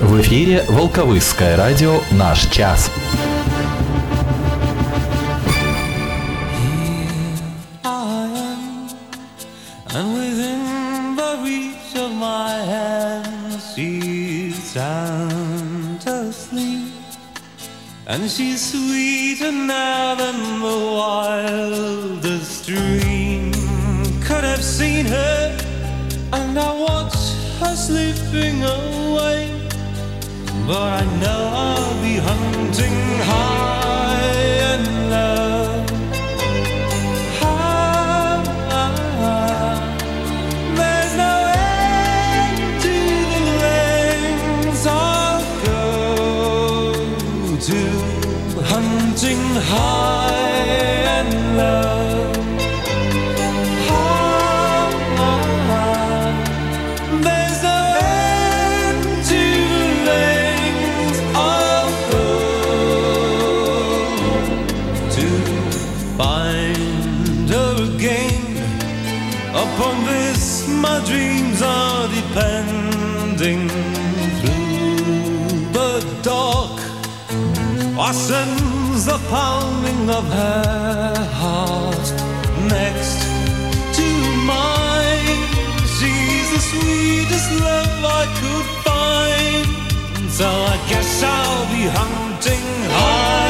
В эфире Волковысское радио «Наш час». And she's sweeter now than the wildest dream could have seen her. And I watch her slipping away. But I know I'll be hunting high and low. There's no end to the lengths I'll go to hunting high pounding of her heart next to mine. She's the sweetest love I could find. So I guess I'll be hunting high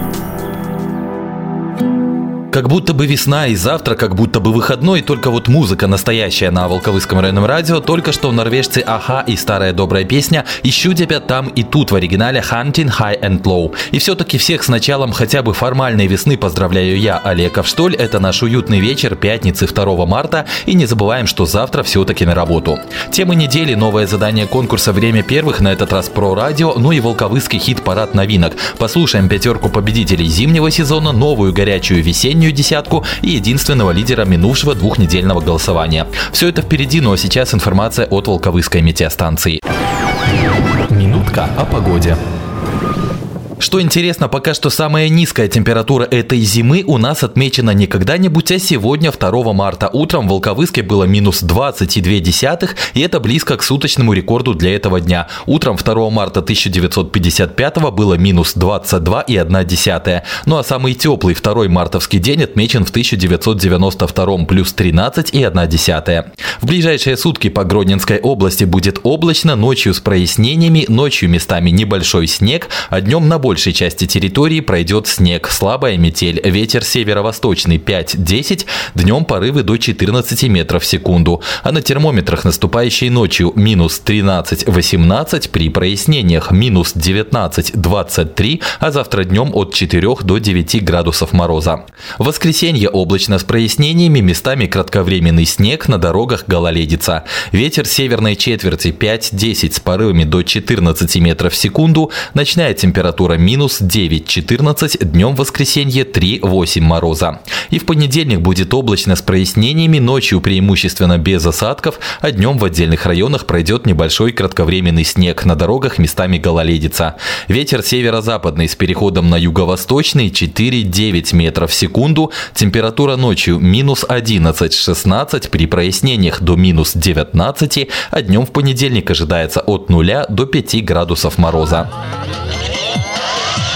Как будто бы весна и завтра как будто бы выходной, только вот музыка настоящая на Волковыском районном радио, только что норвежцы Аха и старая добрая песня «Ищу тебя там и тут» в оригинале «Hunting High and Low». И все-таки всех с началом хотя бы формальной весны поздравляю я, Олег Авштоль. Это наш уютный вечер пятницы 2 марта. И не забываем, что завтра все-таки на работу. Тема недели, новое задание конкурса «Время первых», на этот раз про радио, ну и волковыский хит-парад новинок. Послушаем пятерку победителей зимнего сезона, новую горячую весеннюю десятку и единственного лидера минувшего двухнедельного голосования. Все это впереди, но сейчас информация от Волковыской метеостанции. Минутка о погоде. Что интересно, пока что самая низкая температура этой зимы у нас отмечена не когда-нибудь, а сегодня, 2 марта. Утром в Волковыске было минус 20,2, и это близко к суточному рекорду для этого дня. Утром 2 марта 1955 было минус 22,1. Ну а самый теплый 2 мартовский день отмечен в 1992 плюс 13,1. В ближайшие сутки по Гродненской области будет облачно, ночью с прояснениями, ночью местами небольшой снег, а днем на большей части территории пройдет снег, слабая метель, ветер северо-восточный 5-10, днем порывы до 14 метров в секунду, а на термометрах наступающей ночью минус 13-18, при прояснениях минус 19-23, а завтра днем от 4 до 9 градусов мороза. В воскресенье облачно с прояснениями, местами кратковременный снег, на дорогах гололедица. Ветер северной четверти 5-10 с порывами до 14 метров в секунду, ночная температура минус 9-14, днем в воскресенье 3-8 мороза. И в понедельник будет облачно с прояснениями, ночью преимущественно без осадков, а днем в отдельных районах пройдет небольшой кратковременный снег, на дорогах местами гололедица. Ветер северо-западный с переходом на юго-восточный 4-9 метров в секунду, температура ночью минус 11-16, при прояснениях до минус 19, а днем в понедельник ожидается от 0 до 5 градусов мороза.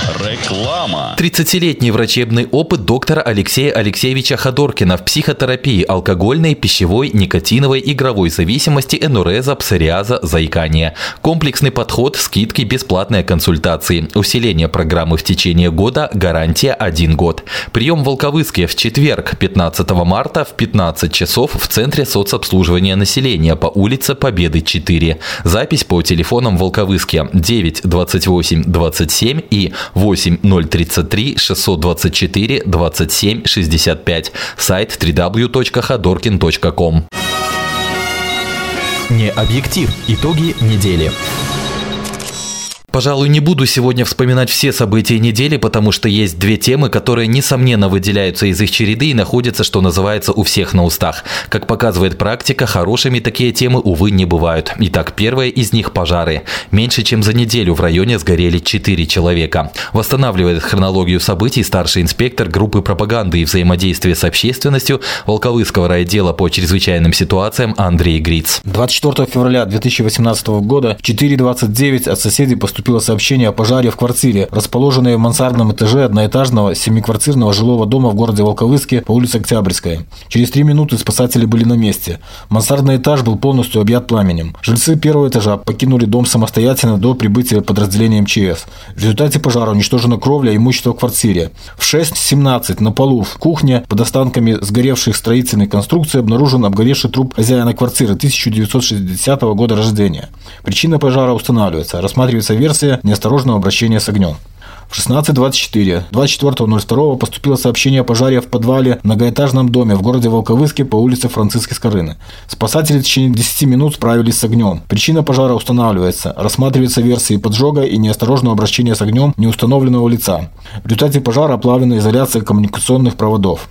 Реклама. 30-летний врачебный опыт доктора Алексея Алексеевича Ходоркина в психотерапии алкогольной, пищевой, никотиновой, игровой зависимости, энуреза, псориаза, заикания. Комплексный подход, скидки, бесплатные консультации. Усиление программы в течение года, гарантия 1 год. Прием в Волковыске в четверг, 15 марта в 15 часов в Центре соцобслуживания населения по улице Победы 4. Запись по телефонам Волковыске 9 28 27 и 8 033 624 27 65. Сайт www.ходоркин.ком. Не объектив. Итоги недели. Пожалуй, не буду сегодня вспоминать все события недели, потому что есть две темы, которые, несомненно, выделяются из их череды и находятся, что называется, у всех на устах. Как показывает практика, хорошими такие темы, увы, не бывают. Итак, первая из них – пожары. Меньше чем за неделю в районе сгорели 4 человека. Восстанавливает хронологию событий старший инспектор группы пропаганды и взаимодействия с общественностью Волковыского райотдела по чрезвычайным ситуациям Андрей Гриц. 24 февраля 2018 года в 4.29 от соседей поступило сообщение о пожаре в квартире, расположенной в мансардном этаже одноэтажного семиквартирного жилого дома в городе Волковыске по улице Октябрьская. Через три минуты спасатели были на месте. Мансардный этаж был полностью объят пламенем. Жильцы первого этажа покинули дом самостоятельно до прибытия подразделения МЧС. В результате пожара уничтожена кровля и имущество в квартире. В 6.17 на полу в кухне под останками сгоревших строительных конструкций обнаружен обгоревший труп хозяина квартиры 1960 года рождения. Причина пожара устанавливается. Рассматривается версия неосторожного обращения с огнем. В 16.24 24.02 поступило сообщение о пожаре в подвале в многоэтажном доме в городе Волковыске по улице Франциской Скорыны. Спасатели в течение 10 минут справились с огнем. Причина пожара устанавливается. Рассматриваются версии поджога и неосторожного обращения с огнем неустановленного лица. В результате пожара оплавлена изоляция коммуникационных проводов.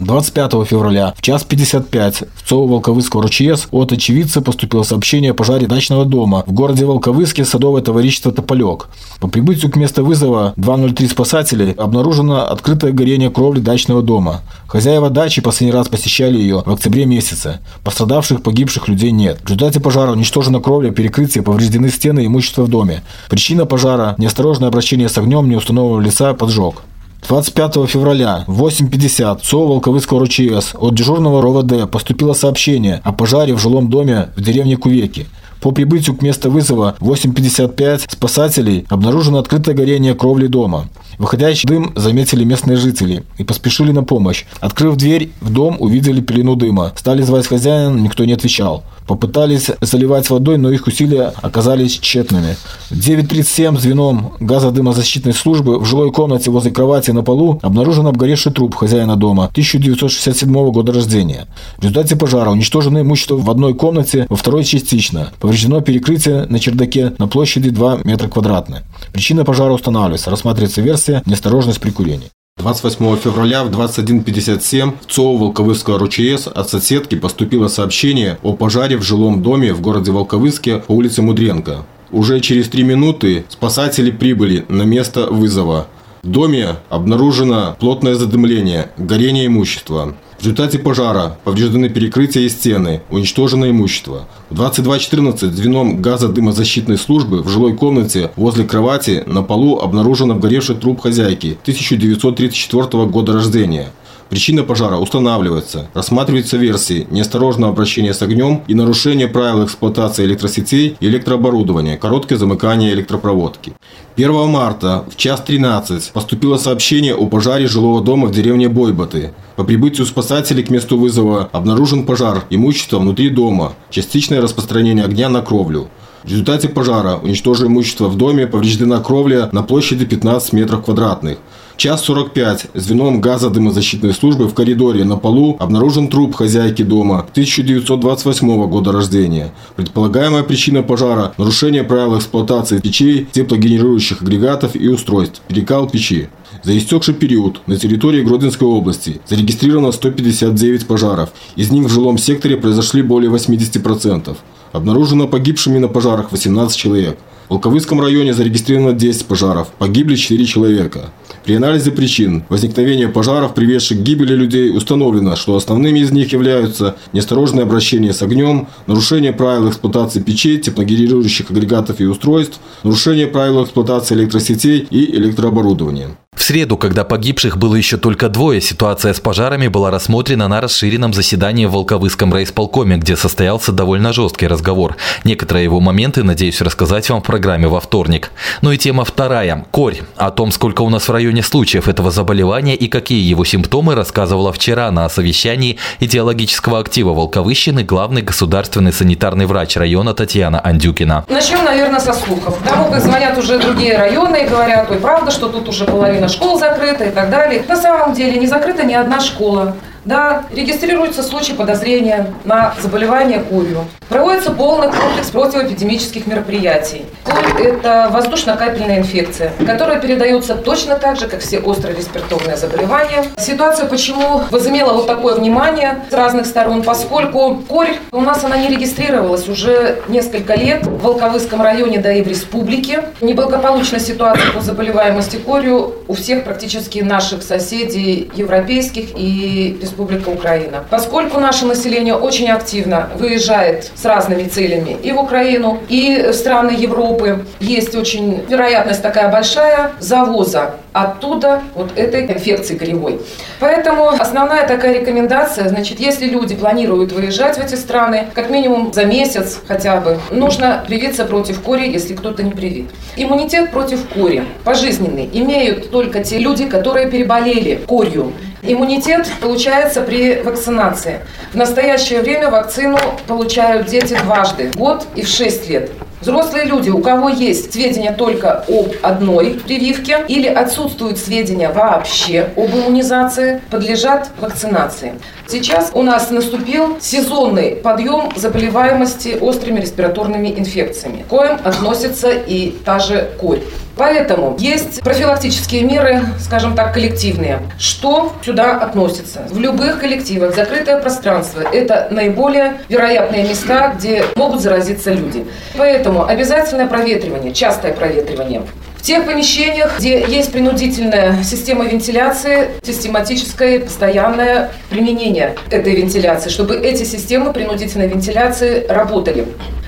25 февраля в час 55 в ЦОУ Волковыского РЧС от очевидца поступило сообщение о пожаре дачного дома в городе Волковыске садовое товарищество «Тополек». По прибытию к месту вызова 203 спасателей обнаружено открытое горение кровли дачного дома. Хозяева дачи последний раз посещали ее в октябре месяце. Пострадавших, погибших людей нет. В результате пожара уничтожена кровля, перекрытие, повреждены стены и имущество в доме. Причина пожара – неосторожное обращение с огнем неустановленного лица, поджог. 25 февраля в 8.50 ЦО Волковыского РЧС от дежурного РОВД поступило сообщение о пожаре в жилом доме в деревне Кувеки. По прибытию к месту вызова в 8.55 спасателей обнаружено открытое горение кровли дома. Выходящий дым заметили местные жители и поспешили на помощь. Открыв дверь в дом, увидели пелену дыма. Стали звать хозяина, никто не отвечал. Попытались заливать водой, но их усилия оказались тщетными. В 9.37 звеном газодымозащитной службы в жилой комнате возле кровати на полу обнаружен обгоревший труп хозяина дома 1967 года рождения. В результате пожара уничтожено имущество в одной комнате, во второй частично. Повреждено перекрытие на чердаке на площади 2 метра квадратные. Причина пожара устанавливается. Рассматривается версия неосторожность при курении. 28 февраля в 21.57 в ЦОУ Волковыского РУЧС от соседки поступило сообщение о пожаре в жилом доме в городе Волковыске по улице Мудренко. Уже через три минуты спасатели прибыли на место вызова. В доме обнаружено плотное задымление, горение имущества. В результате пожара повреждены перекрытия и стены, уничтожено имущество. В 22.14 звеном газодымозащитной службы в жилой комнате возле кровати на полу обнаружен обгоревший труп хозяйки 1934 года рождения. Причина пожара устанавливается. Рассматриваются версии неосторожного обращения с огнем и нарушение правил эксплуатации электросетей и электрооборудования, короткое замыкание электропроводки. 1 марта в час 13 поступило сообщение о пожаре жилого дома в деревне Бойбаты. По прибытию спасателей к месту вызова обнаружен пожар имущества внутри дома, частичное распространение огня на кровлю. В результате пожара уничтожено имущество в доме, повреждена кровля на площади 15 метров квадратных. Час 45 звеном газодымозащитной службы в коридоре на полу обнаружен труп хозяйки дома 1928 года рождения. Предполагаемая причина пожара – нарушение правил эксплуатации печей, теплогенерирующих агрегатов и устройств, перекал печи. За истекший период на территории Гродненской области зарегистрировано 159 пожаров. Из них в жилом секторе произошли более 80%. Обнаружено погибшими на пожарах 18 человек. В Волковыском районе зарегистрировано 10 пожаров. Погибли 4 человека. При анализе причин возникновения пожаров, приведших к гибели людей, установлено, что основными из них являются неосторожное обращение с огнем, нарушение правил эксплуатации печей, теплогенерирующих агрегатов и устройств, нарушение правил эксплуатации электросетей и электрооборудования. В среду, когда погибших было еще только двое, ситуация с пожарами была рассмотрена на расширенном заседании в Волковыском райисполкоме, где состоялся довольно жесткий разговор. Некоторые его моменты надеюсь рассказать вам в программе во вторник. Ну и тема вторая – корь. О том, сколько у нас в районе случаев этого заболевания и какие его симптомы, рассказывала вчера на совещании идеологического актива Волковыщины главный государственный санитарный врач района Татьяна Андюкина. Начнем, наверное, со слухов. Тому, как звонят уже другие районы и говорят, ой, правда, что тут уже половина школ закрыта и так далее. На самом деле не закрыта ни одна школа. Да, регистрируются случаи подозрения на заболевание корью. Проводится полный комплекс противоэпидемических мероприятий. Корь – это воздушно-капельная инфекция, которая передается точно так же, как все острые респираторные заболевания. Ситуация почему возымела вот такое внимание с разных сторон, поскольку корь у нас она не регистрировалась уже несколько лет в Волковыском районе, да и в республике. Неблагополучная ситуация по заболеваемости корью у всех практически наших соседей европейских и Республика Украина. Поскольку наше население очень активно выезжает с разными целями и в Украину, и в страны Европы, есть очень вероятность такая большая завоза оттуда вот этой инфекции коревой. Поэтому основная такая рекомендация, значит, если люди планируют выезжать в эти страны, как минимум за месяц хотя бы, нужно привиться против кори, если кто-то не привит. Иммунитет против кори пожизненный имеют только те люди, которые переболели корью. Иммунитет получается при вакцинации. В настоящее время вакцину получают дети дважды, год и в 6 лет. Взрослые люди, у кого есть сведения только об одной прививке или отсутствуют сведения вообще об иммунизации, подлежат вакцинации. Сейчас у нас наступил сезонный подъем заболеваемости острыми респираторными инфекциями, к коим относится и та же корь. Поэтому есть профилактические меры, скажем так, коллективные. Что сюда относится? В любых коллективах закрытое пространство – это наиболее вероятные места, где могут заразиться люди. Поэтому обязательное проветривание, частое проветривание. В тех помещениях, где есть принудительная система вентиляции, систематическое постоянное применение этой вентиляции, чтобы эти системы принудительной вентиляции работали.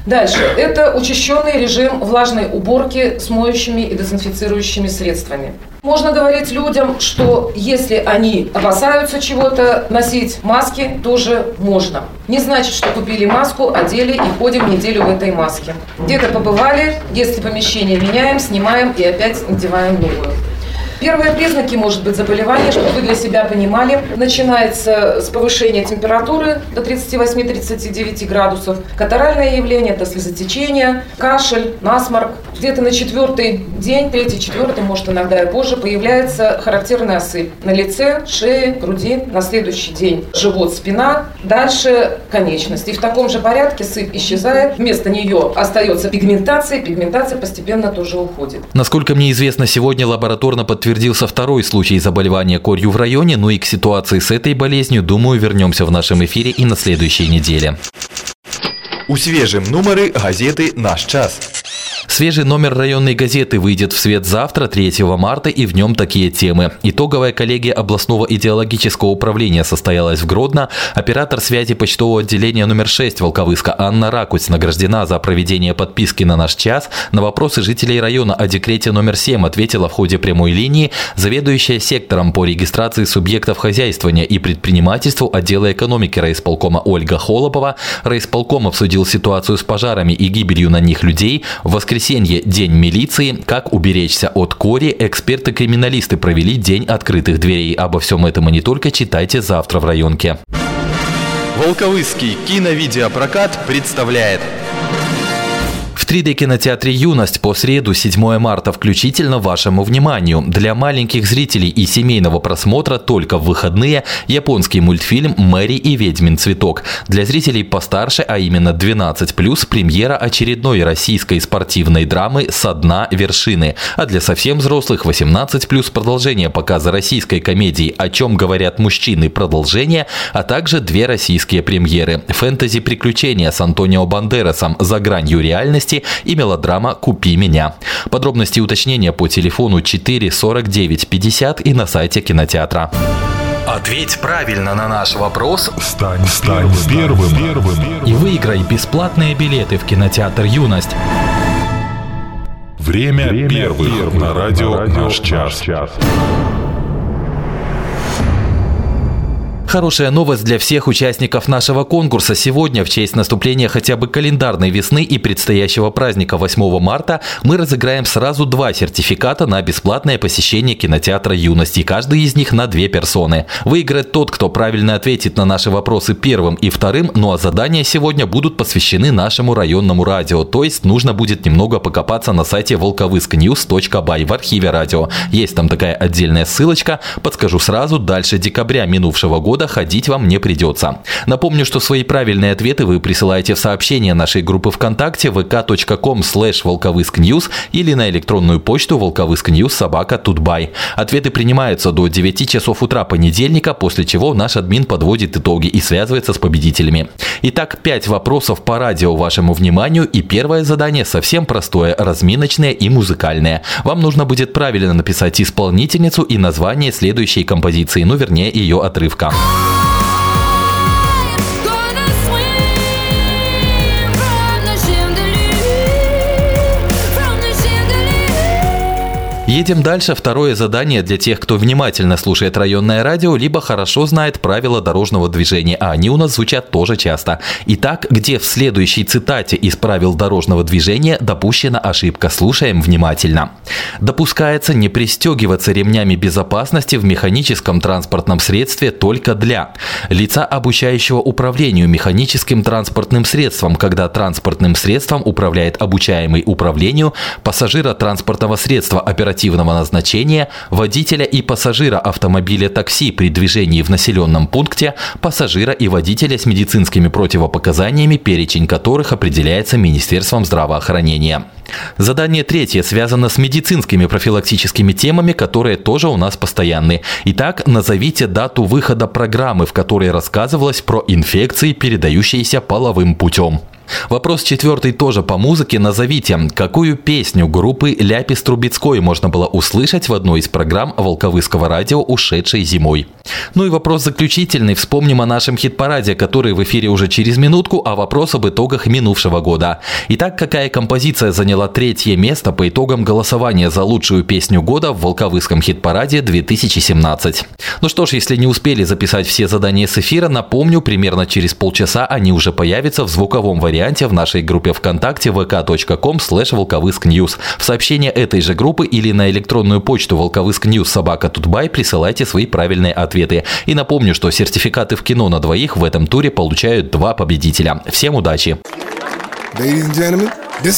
Дальше. Это учащенный режим влажной уборки с моющими и дезинфицирующими средствами. Можно говорить людям, что если они опасаются чего-то, носить маски тоже можно. Не значит, что купили маску, одели и ходим неделю в этой маске. Где-то побывали, если помещение меняем, снимаем и опять надеваем новую. Первые признаки, может быть, заболевания, чтобы вы для себя понимали, начинается с повышения температуры до 38-39 градусов. Катаральное явление – это слезотечение, кашель, насморк. Где-то на четвертый день, третий, четвертый, может, иногда и позже, появляется характерная осыпь на лице, шее, груди. На следующий день живот, спина, дальше конечности. И в таком же порядке сыпь исчезает, вместо нее остается пигментация, пигментация постепенно тоже уходит. Насколько мне известно, сегодня лабораторно подтвердился второй случай заболевания корью в районе, но и к ситуации с этой болезнью, думаю, вернемся в нашем эфире и на следующей неделе. У свежым нумары газеты Наш час. Свежий номер районной газеты выйдет в свет завтра, 3 марта, и в нем такие темы. Итоговая коллегия областного идеологического управления состоялась в Гродно. Оператор связи почтового отделения номер 6 Волковыска Анна Ракусь награждена за проведение подписки на наш час. На вопросы жителей района о декрете номер 7 ответила в ходе прямой линии заведующая сектором по регистрации субъектов хозяйствования и предпринимательству отдела экономики райисполкома Ольга Холопова. Райисполком обсудил ситуацию с пожарами и гибелью на них людей. В воскресенье – День милиции. Как уберечься от кори, эксперты-криминалисты провели День открытых дверей. Обо всем этом и не только читайте завтра в районке. Волковыский киновидеопрокат представляет 3D кинотеатре «Юность» по среду 7 марта включительно вашему вниманию. Для маленьких зрителей и семейного просмотра только в выходные японский мультфильм «Мэри и ведьмин цветок». Для зрителей постарше, а именно 12+, премьера очередной российской спортивной драмы «Со дна вершины». А для совсем взрослых 18+, продолжение показа российской комедии «О чем говорят мужчины» продолжение, а также две российские премьеры. Фэнтези-приключения с Антонио Бандерасом «За гранью реальности» и мелодрама «Купи меня». Подробности и уточнения по телефону 4 49 50 и на сайте кинотеатра. Ответь правильно на наш вопрос Стань, стань первым, первым, и выиграй бесплатные билеты в кинотеатр «Юность». Время, первых, на радио, наш час. Хорошая новость для всех участников нашего конкурса. Сегодня, в честь наступления хотя бы календарной весны и предстоящего праздника 8 марта, мы разыграем сразу два сертификата на бесплатное посещение кинотеатра «Юности». Каждый из них на две персоны. Выиграет тот, кто правильно ответит на наши вопросы первым и вторым, ну а задания сегодня будут посвящены нашему районному радио. То есть нужно будет немного покопаться на сайте волковыскnews.by в архиве радио. Есть там такая отдельная ссылочка. Подскажу сразу, дальше декабря минувшего года ходить вам не придется. Напомню, что свои правильные ответы вы присылаете в сообщение нашей группы ВКонтакте vk.com slash волковыскньюз или на электронную почту волковыскньюз собака тутбай. Ответы принимаются до 9 часов утра понедельника, после чего наш админ подводит итоги и связывается с победителями. Итак, 5 вопросов по радио вашему вниманию и первое задание совсем простое, разминочное и музыкальное. Вам нужно будет правильно написать исполнительницу и название следующей композиции, ну вернее ее отрывка. Oh Едем дальше. Второе задание для тех, кто внимательно слушает районное радио, либо хорошо знает правила дорожного движения, а они у нас звучат тоже часто. Итак, где в следующей цитате из правил дорожного движения допущена ошибка? Слушаем внимательно. Допускается не пристегиваться ремнями безопасности в механическом транспортном средстве только для лица, обучающего управлению механическим транспортным средством, когда транспортным средством управляет обучаемый управлению пассажира транспортного средства оперативного назначения, водителя и пассажира автомобиля такси при движении в населенном пункте, пассажира и водителя с медицинскими противопоказаниями, перечень которых определяется Министерством здравоохранения. Задание третье связано с медицинскими профилактическими темами, которые тоже у нас постоянны. Итак, назовите дату выхода программы, в которой рассказывалось про инфекции, передающиеся половым путем. Вопрос четвертый тоже по музыке. Назовите, какую песню группы Ляпис Трубецкой можно было услышать в одной из программ Волковыского радио, ушедшей зимой. Ну и вопрос заключительный. Вспомним о нашем хит-параде, который в эфире уже через минутку, а вопрос об итогах минувшего года. Итак, какая композиция заняла третье место по итогам голосования за лучшую песню года в Волковыском хит-параде 2017? Ну что ж, если не успели записать все задания с эфира, напомню, примерно через полчаса они уже появятся в звуковом варианте в нашей группе ВКонтакте vk.com slash волковыскньюз. В сообщение этой же группы или на электронную почту волковыскньюз собака тутбай присылайте свои правильные ответы. И напомню, что сертификаты в кино на двоих в этом туре получают два победителя. Всем удачи!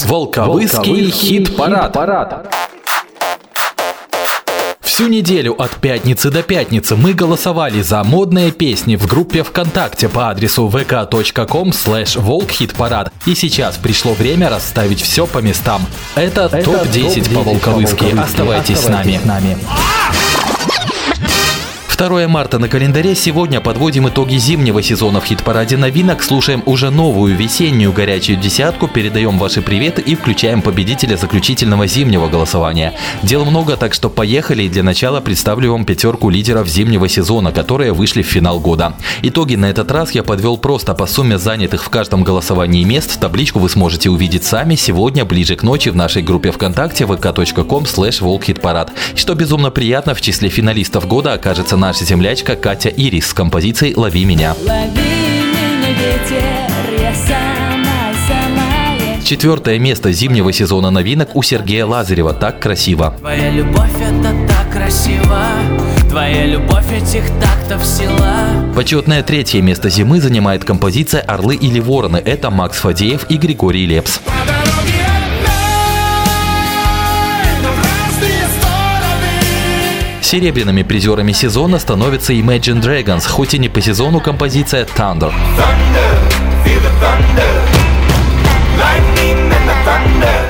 Волковыский хит-парад. Всю неделю от пятницы до пятницы мы голосовали за модные песни в группе ВКонтакте по адресу vk.com slash волкхитпарад. И сейчас пришло время расставить все по местам. Это, топ-10 по волковыски. Оставайтесь с нами. 2 марта на календаре. Сегодня подводим итоги зимнего сезона в хит-параде новинок. Слушаем уже новую весеннюю горячую десятку, передаем ваши приветы и включаем победителя заключительного зимнего голосования. Дел много, так что поехали. И для начала представлю вам пятерку лидеров зимнего сезона, которые вышли в финал года. Итоги на этот раз я подвел просто по сумме занятых в каждом голосовании мест. Табличку вы сможете увидеть сами сегодня ближе к ночи в нашей группе ВКонтакте vk.com slash волкхитпарад. Что безумно приятно, в числе финалистов года окажется наша землячка Катя Ирис с композицией «Лови меня». Лови меня, ветер, я самая, самая. Четвертое место зимнего сезона новинок у Сергея Лазарева «Так красиво». Твоя любовь это так красиво Твоя любовь этих тактов сила Почетное третье место зимы занимает композиция «Орлы или вороны». Это Макс Фадеев и Григорий Лепс. Серебряными призерами сезона становятся Imagine Dragons, хоть и не по сезону композиция Thunder.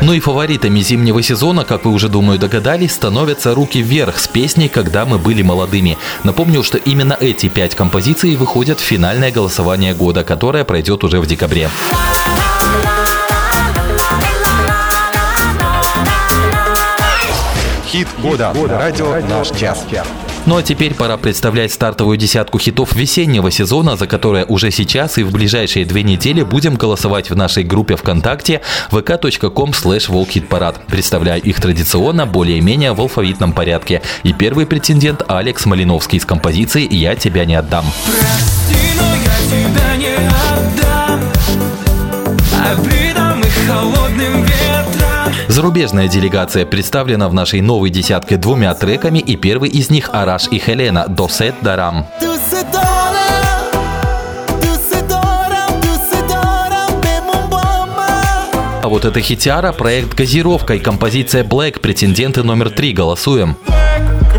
Ну и фаворитами зимнего сезона, как вы уже, думаю, догадались, становятся «Руки вверх» с песней «Когда мы были молодыми». Напомню, что именно эти пять композиций выходят в финальное голосование года, которое пройдет уже в декабре. Хит года. на Радио «Наш час». Ну а теперь пора представлять стартовую десятку хитов весеннего сезона, за которые уже сейчас и в ближайшие две недели будем голосовать в нашей группе ВКонтакте vk.com slash волхитпарад. Представляю их традиционно, более-менее в алфавитном порядке. И первый претендент Алекс Малиновский с композицией «Я тебя не отдам». Прости, но я тебя не отдам Обидам и холодным ветрам Зарубежная делегация представлена в нашей новой десятке двумя треками, и первый из них Араш и Хелена «Досет Дарам». А вот это хитяра, проект «Газировка» и композиция «Black» претенденты номер три. Голосуем. К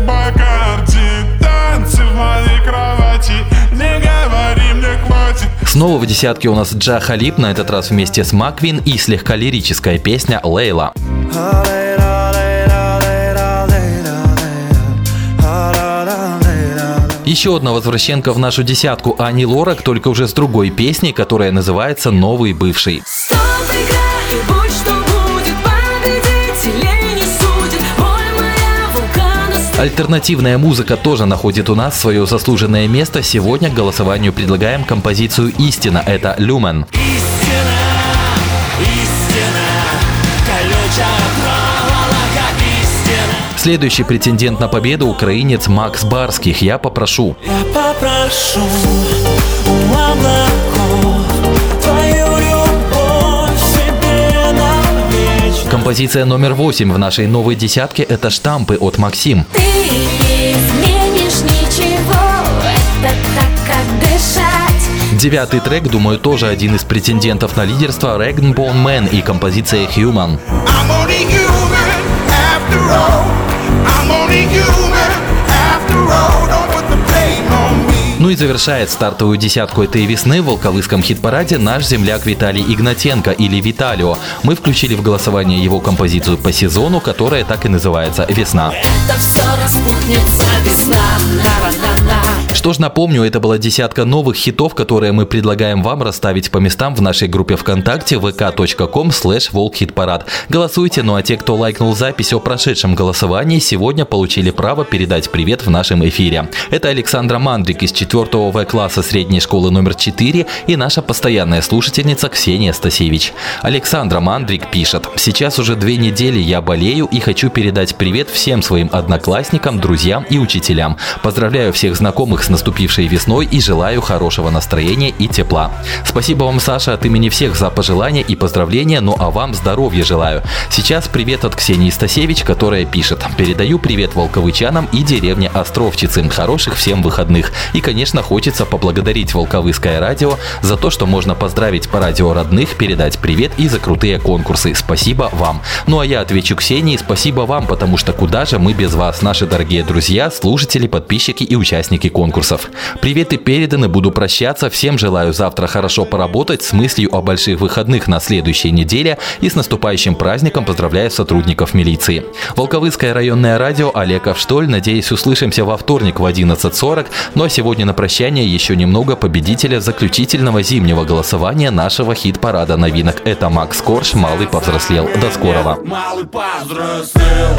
Снова в десятке у нас Джа Халиб, на этот раз вместе с Маквин и слегка лирическая песня «Лейла». Еще одна возвращенка в нашу десятку Ани Лорак, только уже с другой песней, которая называется «Новый бывший». Альтернативная музыка тоже находит у нас свое заслуженное место. Сегодня к голосованию предлагаем композицию «Истина». Это «Люмен». Истина, истина проволока, истина Следующий претендент на победу – украинец Макс Барских. Я попрошу. Я попрошу у Композиция номер восемь в нашей новой десятке – это «Штампы» от Максим. Ты не изменишь ничего, это так, как дышать. Девятый трек, думаю, тоже один из претендентов на лидерство – Rag'n'Bone Man и композиция «Human». I'm only human after all I'm only human Ну и завершает стартовую десятку этой весны в волковыском хит-параде наш земляк Виталий Игнатенко или Виталио. Мы включили в голосование его композицию по сезону, которая так и называется «Весна». Это все распутница весна Что ж, напомню, это была десятка новых хитов, которые мы предлагаем вам расставить по местам в нашей группе ВКонтакте vk.com slash волкхитпарад. Голосуйте, ну а те, кто лайкнул запись о прошедшем голосовании, сегодня получили право передать привет в нашем эфире. Это Александра Мандрик из 4 В-класса средней школы номер 4 и наша постоянная слушательница Ксения Стасевич. Александра Мандрик пишет. Сейчас уже две недели я болею и хочу передать привет всем своим одноклассникам, друзьям и учителям. Поздравляю всех знакомых с наступившей весной и желаю хорошего настроения и тепла. Спасибо вам, Саша, от имени всех за пожелания и поздравления, ну а вам здоровья желаю. Сейчас привет от Ксении Стасевич, которая пишет. Передаю привет волковычанам и деревне Островчицы. Хороших всем выходных. И, конечно, хочется поблагодарить Волковыское радио за то, что можно поздравить по радио родных, передать привет и за крутые конкурсы. Спасибо вам. Ну а я отвечу Ксении, спасибо вам, потому что куда же мы без вас, наши дорогие друзья, слушатели, подписчики и участники конкурса. Конкурсов. Приветы переданы, буду прощаться. Всем желаю завтра хорошо поработать с мыслью о больших выходных на следующей неделе и с наступающим праздником поздравляю сотрудников милиции. Волковыское районное радио Олег Авштоль. Надеюсь, услышимся во вторник в 11.40. Ну а сегодня на прощание еще немного победителя заключительного зимнего голосования нашего хит-парада новинок. Это Макс Корж «Малый повзрослел». До скорого. Малый повзрослел